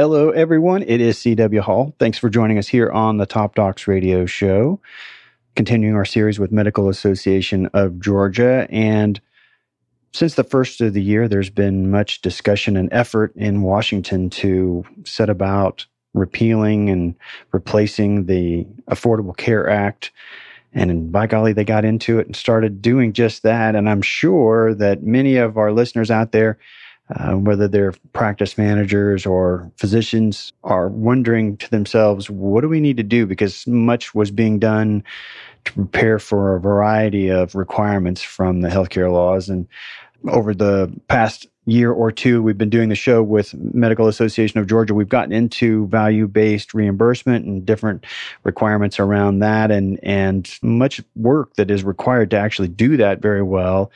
Hello, everyone. It is CW Hall. Thanks for joining us here on the Top Docs Radio Show. Continuing our series with Medical Association of Georgia. And since the first of the year, there's been much discussion and effort in Washington to set about repealing and replacing the Affordable Care Act. And by golly, they got into it and started doing just that. And I'm sure that many of our listeners out there uh, whether they're practice managers or physicians, are wondering to themselves, what do we need to do? Because much was being done to prepare for a variety of requirements from the healthcare laws. And over the past year or two, we've been doing the show with Medical Association of Georgia. We've gotten into value-based reimbursement and different requirements around that, and and much work that is required to actually do that very well.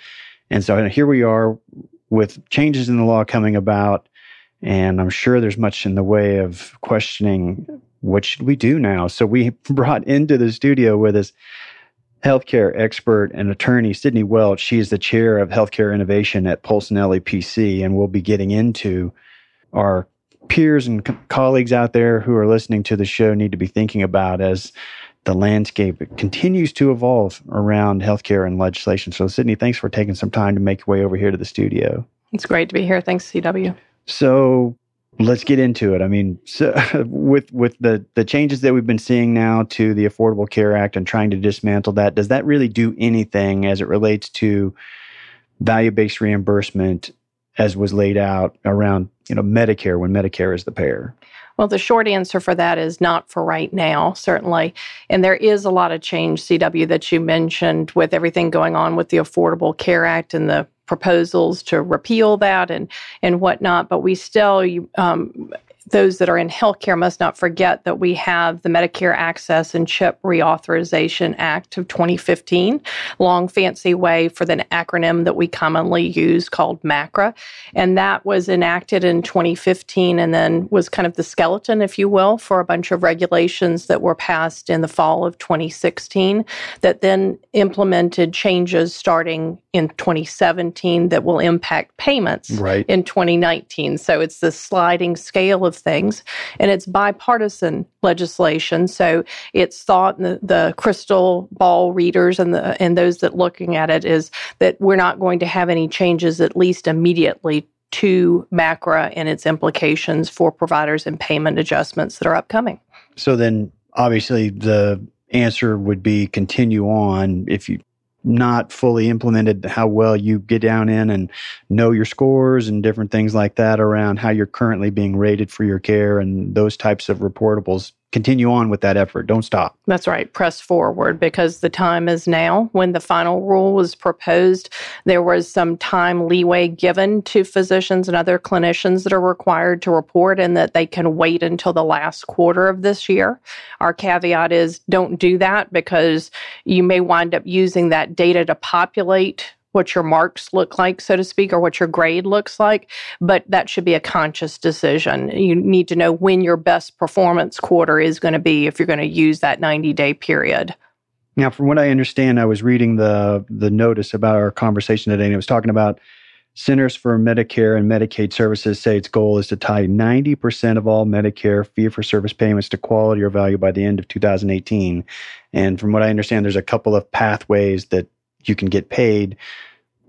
And so here we are with changes in the law coming about, and I'm sure there's much in the way of questioning what should we do now. So we brought into the studio with us healthcare expert and attorney Sydney Welch. She is the chair of healthcare innovation at Polsinelli PC, and we'll be getting into our peers and co- colleagues out there who are listening to the show need to be thinking about as the landscape continues to evolve around healthcare and legislation. So, Sydney, thanks for taking some time to make your way over here to the studio. It's great to be here. Thanks, CW. So, let's get into it. I mean, so with with the the changes that we've been seeing now to the Affordable Care Act and trying to dismantle that, does that really do anything as it relates to value based reimbursement as was laid out around you know Medicare when Medicare is the payer? Well, the short answer for that is not for right now, certainly. And there is a lot of change, CW, that you mentioned with everything going on with the Affordable Care Act and the proposals to repeal that and and whatnot. But we still, um, those that are in healthcare must not forget that we have the Medicare Access and Chip Reauthorization Act of 2015, long fancy way for the acronym that we commonly use called MACRA. And that was enacted in 2015 and then was kind of the skeleton, if you will, for a bunch of regulations that were passed in the fall of 2016 that then implemented changes starting in 2017 that will impact payments right. in 2019. So it's the sliding scale of things, and it's bipartisan legislation. So it's thought the, the crystal ball readers and the and those that looking at it is that we're not going to have any changes at least immediately to MACRA and its implications for providers and payment adjustments that are upcoming. So then obviously the answer would be continue on if you not fully implemented how well you get down in and know your scores and different things like that around how you're currently being rated for your care and those types of reportables continue on with that effort. Don't stop. That's right. Press forward because the time is now. When the final rule was proposed there was some time leeway given to physicians and other clinicians that are required to report and that they can wait until the last quarter of this year. Our caveat is don't do that because you may wind up using that data to populate what your marks look like, so to speak, or what your grade looks like, but that should be a conscious decision. You need to know when your best performance quarter is going to be if you're going to use that 90 day period. Now, from what I understand, I was reading the the notice about our conversation today, and it was talking about Centers for Medicare and Medicaid Services say its goal is to tie 90% of all Medicare fee for service payments to quality or value by the end of 2018. And from what I understand, there's a couple of pathways that you can get paid,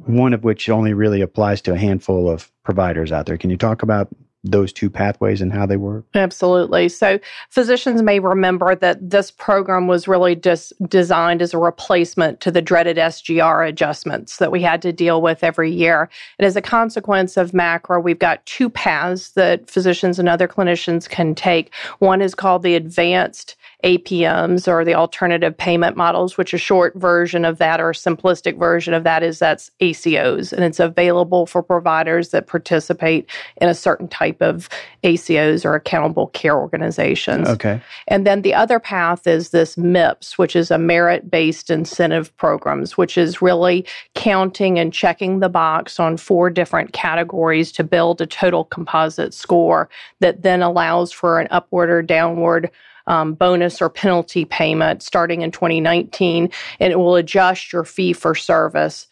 one of which only really applies to a handful of providers out there. Can you talk about those two pathways and how they work? Absolutely. So, physicians may remember that this program was really just designed as a replacement to the dreaded SGR adjustments that we had to deal with every year. And as a consequence of MACRA, we've got two paths that physicians and other clinicians can take. One is called the Advanced APMs or the alternative payment models, which a short version of that or a simplistic version of that is that's ACOs. And it's available for providers that participate in a certain type of ACOs or accountable care organizations. Okay. And then the other path is this MIPS, which is a merit based incentive programs, which is really counting and checking the box on four different categories to build a total composite score that then allows for an upward or downward um, bonus or penalty payment starting in 2019, and it will adjust your fee for service.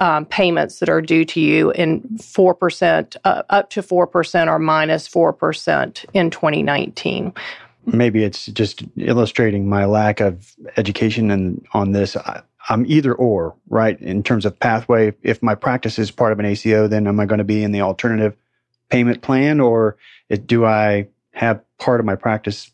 Um, payments that are due to you in 4%, uh, up to 4% or minus 4% in 2019. Maybe it's just illustrating my lack of education and on this. I, I'm either or, right? In terms of pathway, if my practice is part of an ACO, then am I going to be in the alternative payment plan or do I have part of my practice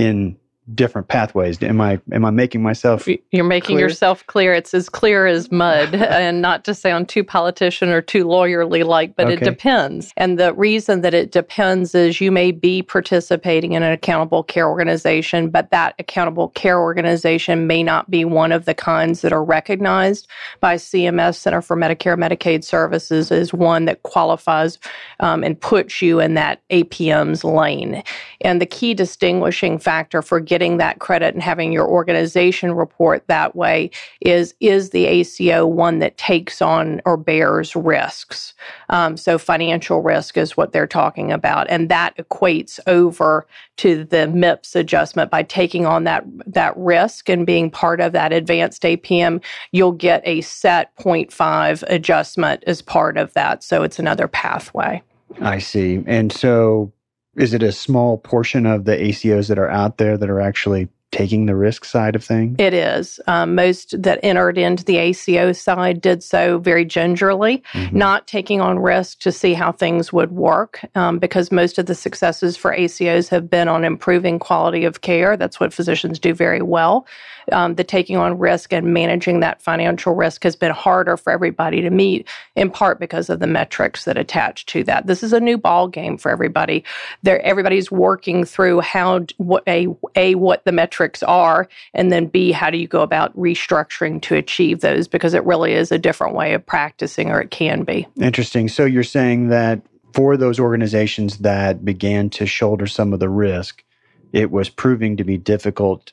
in different pathways. Am I am I making myself You're making clear? yourself clear. It's as clear as mud and not to sound too politician or too lawyerly like, but okay. it depends. And the reason that it depends is you may be participating in an accountable care organization, but that accountable care organization may not be one of the kinds that are recognized by CMS Center for Medicare Medicaid Services as one that qualifies um, and puts you in that APM's lane. And the key distinguishing factor for getting getting that credit and having your organization report that way is is the ACO one that takes on or bears risks. Um, so financial risk is what they're talking about, and that equates over to the MIPS adjustment by taking on that that risk and being part of that advanced APM. You'll get a set 0.5 adjustment as part of that. So it's another pathway. I see, and so is it a small portion of the ACOs that are out there that are actually taking the risk side of things? It is. Um, most that entered into the ACO side did so very gingerly, mm-hmm. not taking on risk to see how things would work, um, because most of the successes for ACOs have been on improving quality of care. That's what physicians do very well um, the taking on risk and managing that financial risk has been harder for everybody to meet, in part because of the metrics that attach to that. This is a new ball game for everybody. There, everybody's working through how what a a what the metrics are, and then b how do you go about restructuring to achieve those because it really is a different way of practicing, or it can be. Interesting. So you're saying that for those organizations that began to shoulder some of the risk, it was proving to be difficult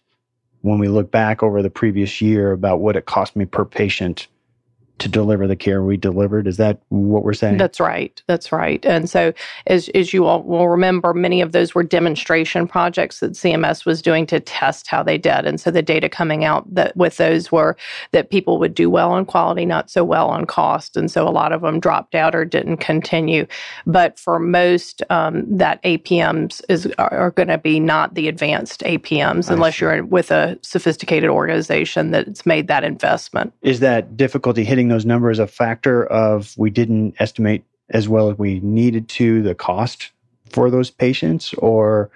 when we look back over the previous year about what it cost me per patient to deliver the care we delivered. Is that what we're saying? That's right. That's right. And so, as, as you all will remember, many of those were demonstration projects that CMS was doing to test how they did. And so, the data coming out that with those were that people would do well on quality, not so well on cost. And so, a lot of them dropped out or didn't continue. But for most, um, that APMs is are, are going to be not the advanced APMs unless you're with a sophisticated organization that's made that investment. Is that difficulty hitting those numbers a factor of we didn't estimate as well as we needed to the cost for those patients or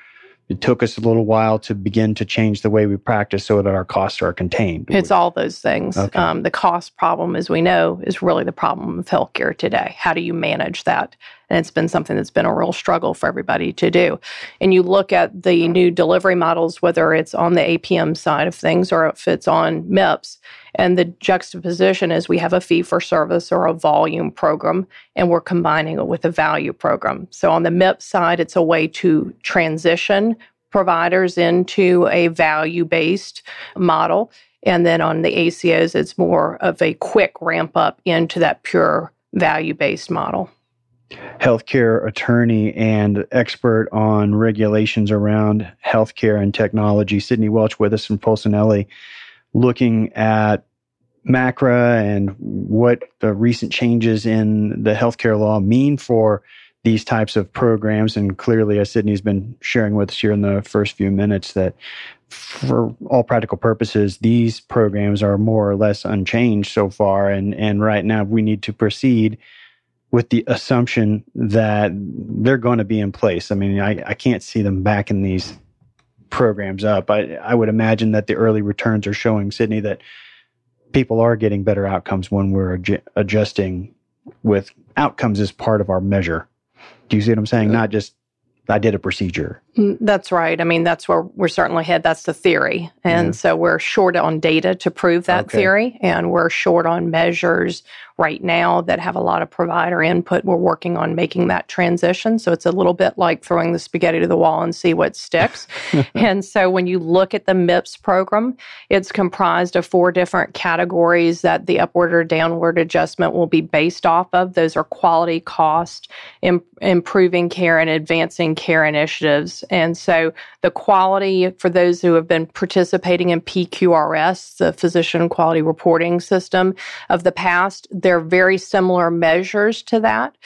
it took us a little while to begin to change the way we practice so that our costs are contained. It's all those things. Okay. Um, the cost problem, as we know, is really the problem of healthcare today. How do you manage that? And it's been something that's been a real struggle for everybody to do. And you look at the new delivery models, whether it's on the APM side of things or if it's on MIPS, and the juxtaposition is we have a fee for service or a volume program, and we're combining it with a value program. So on the MIPS side, it's a way to transition providers into a value based model. And then on the ACOs, it's more of a quick ramp up into that pure value based model. Healthcare attorney and expert on regulations around healthcare and technology, Sydney Welch, with us from Polsinelli looking at MACRA and what the recent changes in the healthcare law mean for these types of programs. And clearly, as Sydney's been sharing with us here in the first few minutes, that for all practical purposes, these programs are more or less unchanged so far. And, and right now, we need to proceed with the assumption that they're going to be in place. I mean, I, I can't see them backing these programs up. I, I would imagine that the early returns are showing Sydney that people are getting better outcomes when we're adju- adjusting with outcomes as part of our measure. Do you see what I'm saying? Not just I did a procedure. Mm, that's right. I mean, that's where we're certainly head. That's the theory. And yeah. so we're short on data to prove that okay. theory, and we're short on measures right now that have a lot of provider input. We're working on making that transition. So it's a little bit like throwing the spaghetti to the wall and see what sticks. and so when you look at the MIPS program, it's comprised of four different categories that the upward or downward adjustment will be based off of. Those are quality, cost, Im- improving care, and advancing care initiatives. And so the quality for those who have been participating in PQRS, the physician quality reporting system of the past, they're very similar measures to that,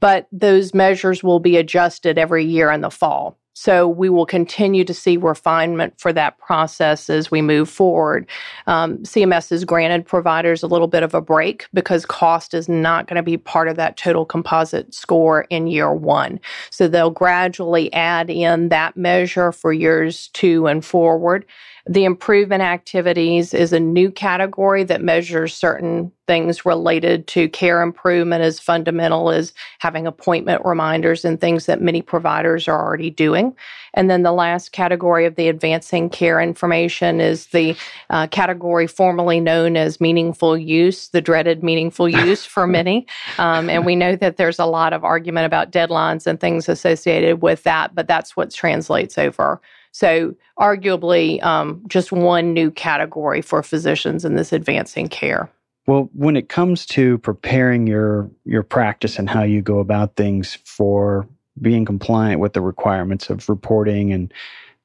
but those measures will be adjusted every year in the fall. So we will continue to see refinement for that process as we move forward. Um, CMS has granted providers a little bit of a break because cost is not going to be part of that total composite score in year one. So they'll gradually add in that measure for years two and forward. The improvement activities is a new category that measures certain things related to care improvement as fundamental as having appointment reminders and things that many providers are already doing. And then the last category of the advancing care information is the uh, category formerly known as meaningful use, the dreaded meaningful use for many. Um, and we know that there's a lot of argument about deadlines and things associated with that, but that's what translates over so, arguably, um, just one new category for physicians in this advancing care. Well, when it comes to preparing your your practice and how you go about things for being compliant with the requirements of reporting and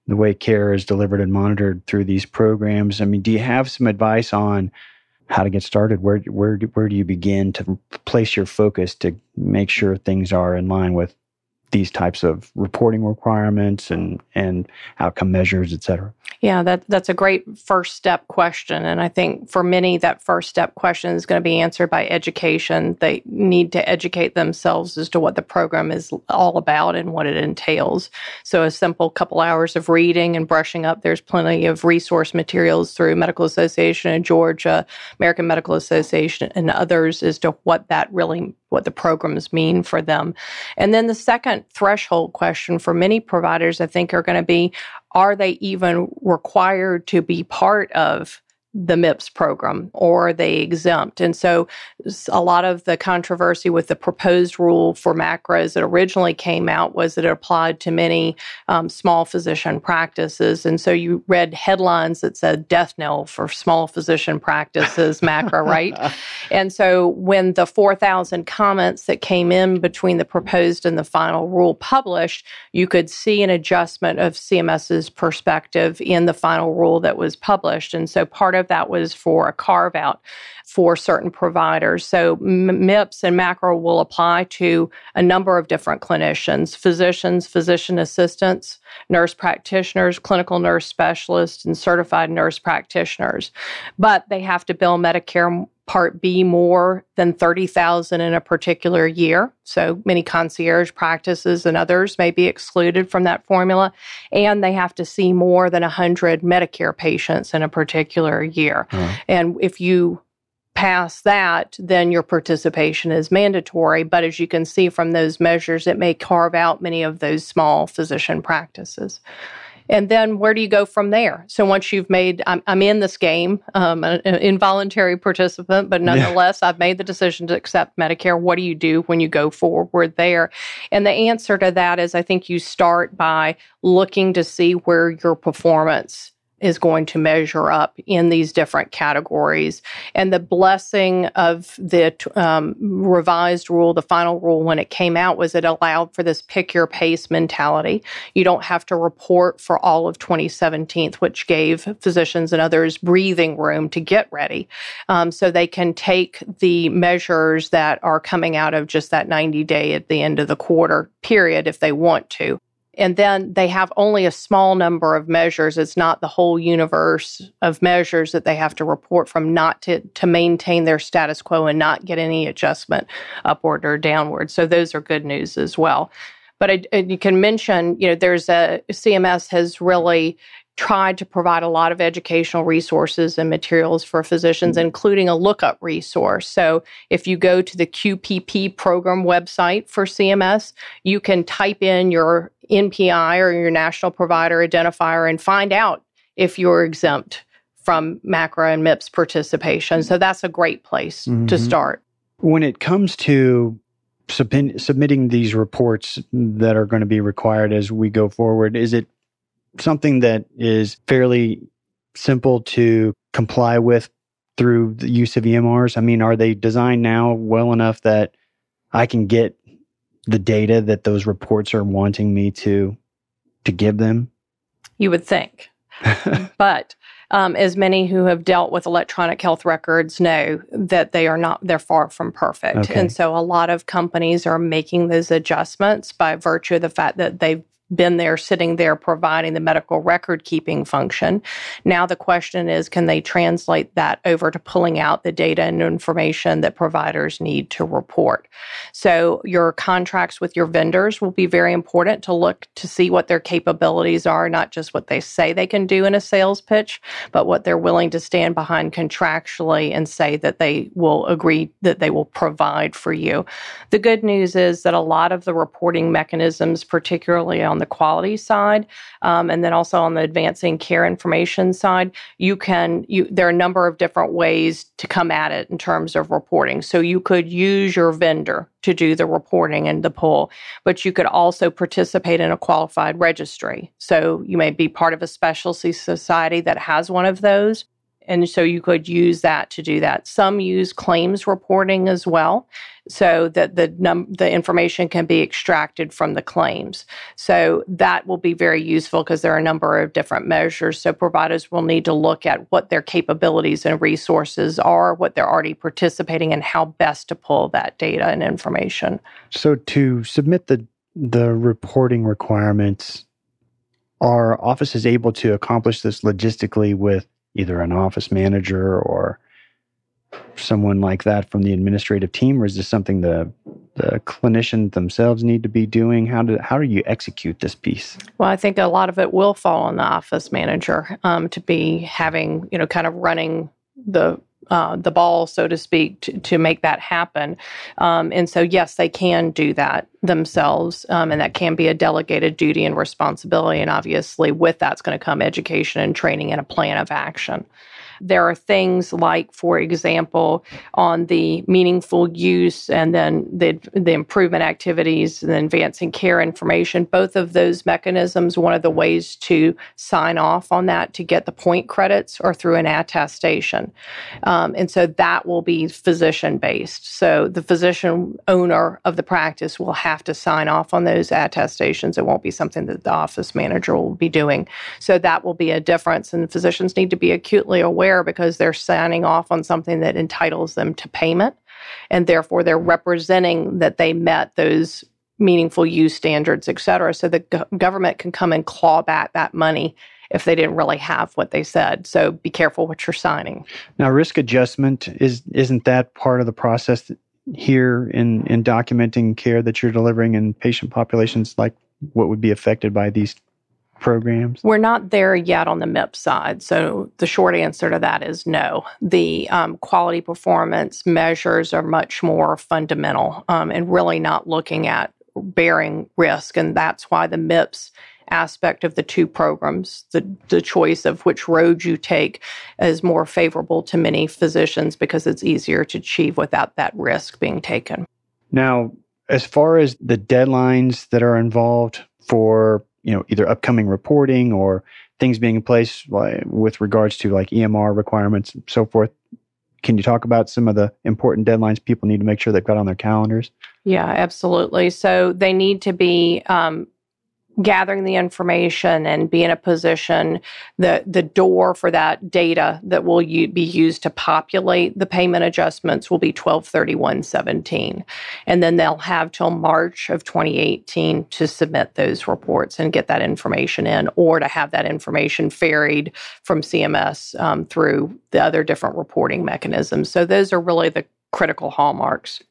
the way care is delivered and monitored through these programs, I mean, do you have some advice on how to get started? Where where where do you begin to place your focus to make sure things are in line with these types of reporting requirements and and outcome measures, et cetera? Yeah, that that's a great first step question, and I think for many that first step question is going to be answered by education. They need to educate themselves as to what the program is all about and what it entails. So a simple couple hours of reading and brushing up. There's plenty of resource materials through Medical Association of Georgia, American Medical Association, and others as to what that really what the programs mean for them. And then the second threshold question for many providers, I think, are going to be are they even required to be part of the MIPS program or they exempt? And so a lot of the controversy with the proposed rule for macros that originally came out was that it applied to many um, small physician practices. And so you read headlines that said death knell for small physician practices, MACRA, right? And so when the 4,000 comments that came in between the proposed and the final rule published, you could see an adjustment of CMS's perspective in the final rule that was published. And so part of that was for a carve out for certain providers. So MIPS and MACRA will apply to a number of different clinicians, physicians, physician assistants, nurse practitioners, clinical nurse specialists, and certified nurse practitioners. But they have to bill Medicare Part B more than 30,000 in a particular year. So many concierge practices and others may be excluded from that formula. And they have to see more than 100 Medicare patients in a particular year. Mm. And if you pass that, then your participation is mandatory. But as you can see from those measures, it may carve out many of those small physician practices. And then where do you go from there? So once you've made, I'm, I'm in this game, um, an, involuntary participant, but nonetheless, yeah. I've made the decision to accept Medicare. What do you do when you go forward there? And the answer to that is I think you start by looking to see where your performance is going to measure up in these different categories. And the blessing of the um, revised rule, the final rule when it came out, was it allowed for this pick your pace mentality. You don't have to report for all of 2017, which gave physicians and others breathing room to get ready. Um, so they can take the measures that are coming out of just that 90 day at the end of the quarter period if they want to. And then they have only a small number of measures. It's not the whole universe of measures that they have to report from, not to, to maintain their status quo and not get any adjustment upward or downward. So those are good news as well. But I, you can mention, you know, there's a CMS has really tried to provide a lot of educational resources and materials for physicians, mm-hmm. including a lookup resource. So if you go to the QPP program website for CMS, you can type in your NPI or your national provider identifier and find out if you're exempt from MACRA and MIPS participation. So that's a great place mm-hmm. to start. When it comes to submitting these reports that are going to be required as we go forward, is it something that is fairly simple to comply with through the use of EMRs? I mean, are they designed now well enough that I can get the data that those reports are wanting me to to give them? You would think. but um, as many who have dealt with electronic health records know that they are not they're far from perfect okay. and so a lot of companies are making those adjustments by virtue of the fact that they've been there sitting there providing the medical record keeping function. Now the question is can they translate that over to pulling out the data and information that providers need to report? So your contracts with your vendors will be very important to look to see what their capabilities are, not just what they say they can do in a sales pitch, but what they're willing to stand behind contractually and say that they will agree that they will provide for you. The good news is that a lot of the reporting mechanisms, particularly on the quality side, um, and then also on the advancing care information side, you can you there are a number of different ways to come at it in terms of reporting. So you could use your vendor to do the reporting and the pull, but you could also participate in a qualified registry. So you may be part of a specialty society that has one of those. And so you could use that to do that. Some use claims reporting as well, so that the num- the information can be extracted from the claims. So that will be very useful because there are a number of different measures. So providers will need to look at what their capabilities and resources are, what they're already participating in, how best to pull that data and information. So to submit the the reporting requirements, are offices able to accomplish this logistically with either an office manager or someone like that from the administrative team, or is this something the the clinicians themselves need to be doing? How do how do you execute this piece? Well, I think a lot of it will fall on the office manager um, to be having you know kind of running the uh, the ball, so to speak, to, to make that happen. Um, and so, yes, they can do that themselves, um, and that can be a delegated duty and responsibility. And obviously, with that's going to come education and training and a plan of action. There are things like, for example, on the meaningful use and then the, the improvement activities and advancing care information, both of those mechanisms, one of the ways to sign off on that to get the point credits or through an attestation. Um, and so that will be physician based. So the physician owner of the practice will have to sign off on those attestations. It won't be something that the office manager will be doing. So that will be a difference. And physicians need to be acutely aware because they're signing off on something that entitles them to payment. And therefore, they're representing that they met those meaningful use standards, et cetera. So the go- government can come and claw back that money if they didn't really have what they said. So be careful what you're signing. Now, risk adjustment is isn't that part of the process here in in documenting care that you're delivering in patient populations like what would be affected by these programs? We're not there yet on the MIPS side. So the short answer to that is no. The um, quality performance measures are much more fundamental um, and really not looking at bearing risk. And that's why the MIPS aspect of the two programs, the, the choice of which road you take is more favorable to many physicians because it's easier to achieve without that risk being taken. Now, as far as the deadlines that are involved for you know either upcoming reporting or things being in place with regards to like EMR requirements and so forth. Can you talk about some of the important deadlines people need to make sure they've got on their calendars? Yeah, absolutely. So they need to be um, gathering the information and be in a position the the door for that data that will u- be used to populate the payment adjustments will be 123117 and then they'll have till March of 2018 to submit those reports and get that information in or to have that information ferried from CMS um, through the other different reporting mechanisms. So those are really the critical hallmarks.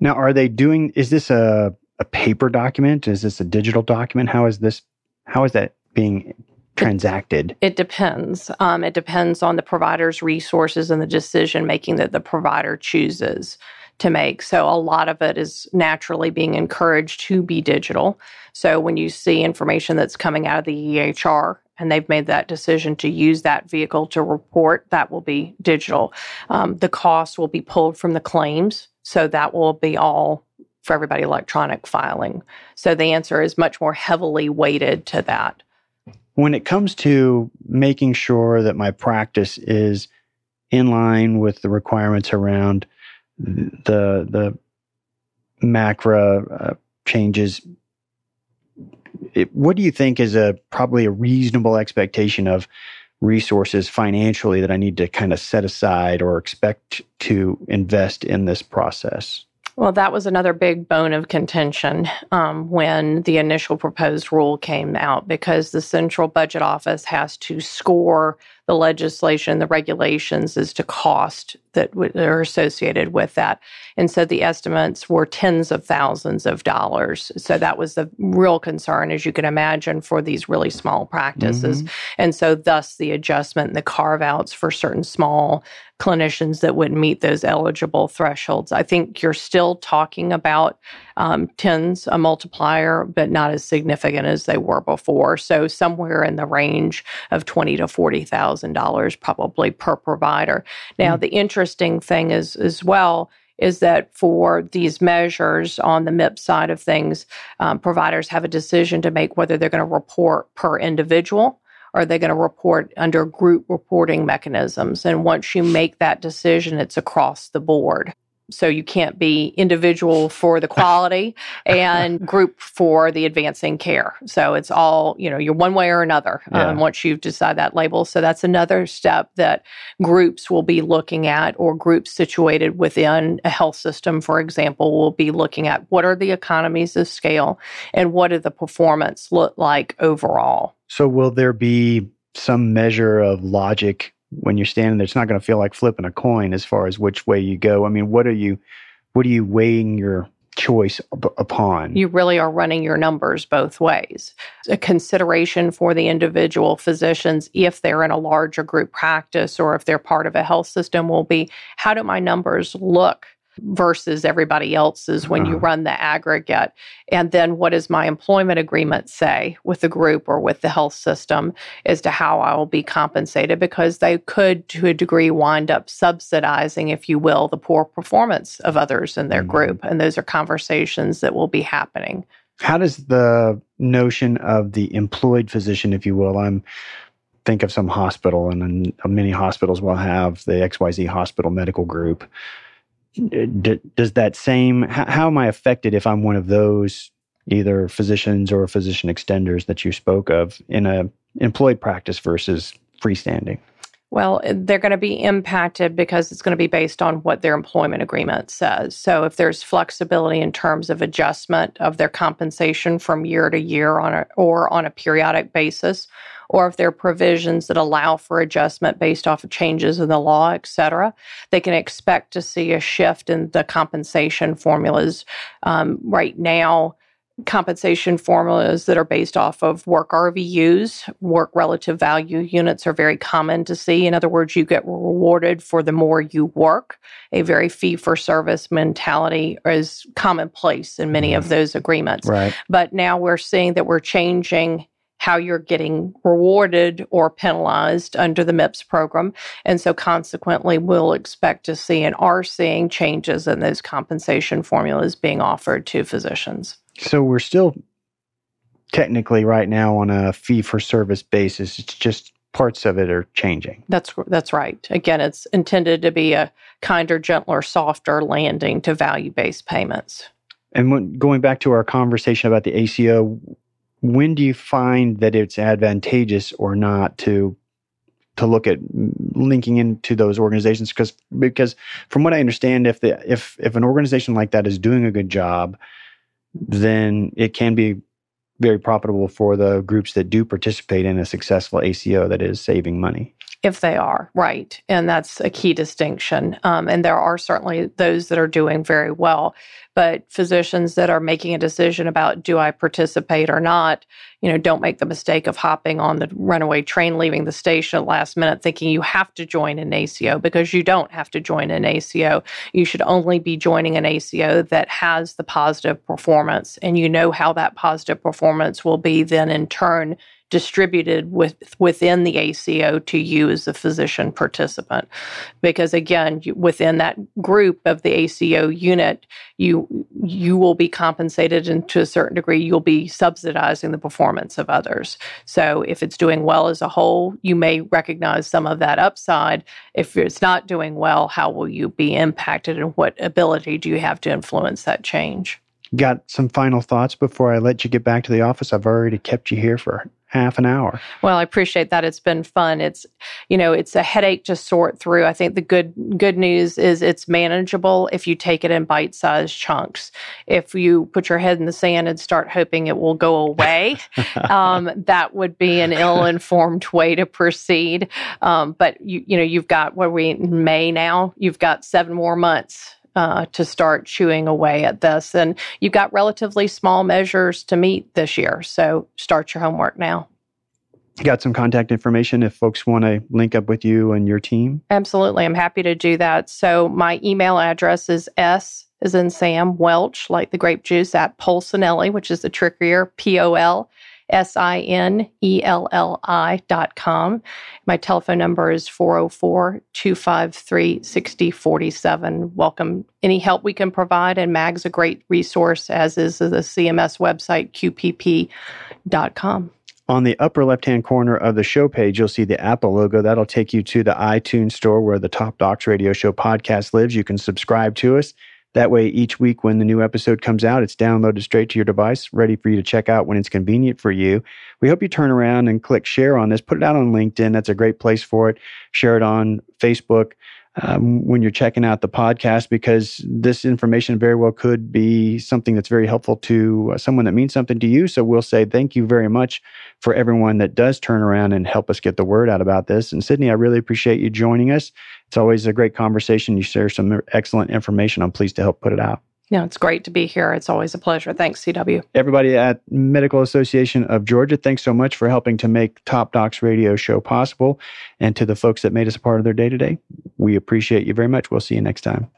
Now are they doing is this a a paper document? Is this a digital document? How is this? How is that being transacted? It depends. Um, it depends on the provider's resources and the decision making that the provider chooses to make. So a lot of it is naturally being encouraged to be digital. So when you see information that's coming out of the EHR and they've made that decision to use that vehicle to report, that will be digital. Um, the cost will be pulled from the claims. So that will be all for everybody electronic filing. So the answer is much more heavily weighted to that. When it comes to making sure that my practice is in line with the requirements around the the MACRA uh, changes, it, what do you think is a probably a reasonable expectation of resources financially that I need to kind of set aside or expect to invest in this process? Well, that was another big bone of contention um, when the initial proposed rule came out because the Central Budget Office has to score the legislation, the regulations as to cost that w- are associated with that. And so the estimates were tens of thousands of dollars. So that was the real concern, as you can imagine, for these really small practices. Mm-hmm. And so, thus, the adjustment and the carve outs for certain small clinicians that wouldn't meet those eligible thresholds. I think you're still talking about um, tens a multiplier, but not as significant as they were before. So somewhere in the range of twenty to forty thousand dollars probably per provider. Now, mm. the interesting thing is as well is that for these measures on the MIPS side of things, um, providers have a decision to make whether they're going to report per individual or are they going to report under group reporting mechanisms. And once you make that decision, it's across the board so you can't be individual for the quality and group for the advancing care. So it's all you know you're one way or another yeah. um, once you've decided that label. So that's another step that groups will be looking at or groups situated within a health system for example will be looking at what are the economies of scale and what do the performance look like overall. So will there be some measure of logic when you're standing there, it's not going to feel like flipping a coin as far as which way you go. I mean, what are you, what are you weighing your choice upon? You really are running your numbers both ways. A consideration for the individual physicians, if they're in a larger group practice or if they're part of a health system, will be how do my numbers look versus everybody else's when uh-huh. you run the aggregate. And then what does my employment agreement say with the group or with the health system as to how I will be compensated? Because they could, to a degree, wind up subsidizing, if you will, the poor performance of others in their mm-hmm. group. And those are conversations that will be happening. How does the notion of the employed physician, if you will, I'm think of some hospital and many hospitals will have the XYZ hospital medical group Uh, d- does that same how, how am I affected if I'm one of those either physicians or physician extenders that you spoke of in a employed practice versus freestanding? Well, eh, they're going to be impacted because it's going to be based on what their employment agreement says. So, if there's flexibility in terms of adjustment of their compensation from year to year on a, or on a periodic basis, or if there are provisions that allow for adjustment based off of changes in the law, et cetera, they can expect to see a shift in the compensation formulas. Um, right now, compensation formulas that are based off of work RVUs, work relative value units are very common to see. In other words, you get rewarded for the more you work. A very fee for service mentality is commonplace in many of mm-hmm. those agreements. Right. But now we're seeing that we're changing how you're getting rewarded or penalized under the MIPS program. And so, consequently, we'll expect to see and are seeing changes in those compensation formulas being offered to physicians. So, we're still technically right now on a fee for service basis. It's just parts of it are changing. That's that's right. Again, it's intended to be a kinder, gentler, softer landing to value based payments. And when, going back to our conversation about the ACO, when do you find that it's advantageous or not to to look at linking into those organizations because because from what I understand if the if if an organization like that is doing a good job then it can be very profitable for the groups that do participate in a successful ACO that is saving money. If they are, right. And that's a key distinction. Um, and there are certainly those that are doing very well. But physicians that are making a decision about do I participate or not, you know, don't make the mistake of hopping on the runaway train, leaving the station at last minute, thinking you have to join an ACO because you don't have to join an ACO. You should only be joining an ACO that has the positive performance, and you know how that positive performance will be then in turn distributed with within the ACO to you as a physician participant. Because again, you, within that group of the ACO unit, you you will be compensated and to a certain degree you'll be subsidizing the performance of others. So if it's doing well as a whole, you may recognize some of that upside. If it's not doing well, how will you be impacted and what ability do you have to influence that change? Got some final thoughts before I let you get back to the office? I've already kept you here for half an hour. Well, I appreciate that. It's been fun. It's you know, it's a headache to sort through. I think the good good news is it's manageable if you take it in bite-sized chunks. If you put your head in the sand and start hoping it will go away, um, that would be an ill-informed way to proceed. Um, but you you know, you've got what we in May now. You've got seven more months uh, to start chewing away at this. And you've got relatively small measures to meet this year. So start your homework now. got some contact information if folks want to link up with you and your team? Absolutely. I'm happy to do that. So my email address is S is in Sam Welch, like the grape juice, at Polsinelli, which is the trickier P O L S I N E L L I dot com. My telephone number is 404 253 6047. Welcome any help we can provide. And MAG's a great resource, as is the CMS website, qpp dot com. On the upper left hand corner of the show page, you'll see the Apple logo. That'll take you to the iTunes store where the Top Docs Radio Show podcast lives. You can subscribe to us. That way, each week when the new episode comes out, it's downloaded straight to your device, ready for you to check out when it's convenient for you. We hope you turn around and click share on this. Put it out on LinkedIn. That's a great place for it. Share it on Facebook um, when you're checking out the podcast because this information very well could be something that's very helpful to uh, someone that means something to you. So we'll say thank you very much for everyone that does turn around and help us get the word out about this. And Sydney, I really appreciate you joining us. It's always a great conversation. You share some excellent information. I'm pleased to help put it out. Yeah, it's great to be here. It's always a pleasure. Thanks, CW. Everybody at Medical Association of Georgia, thanks so much for helping to make Top Docs Radio Show possible. And to the folks that made us a part of their day today, we appreciate you very much. We'll see you next time.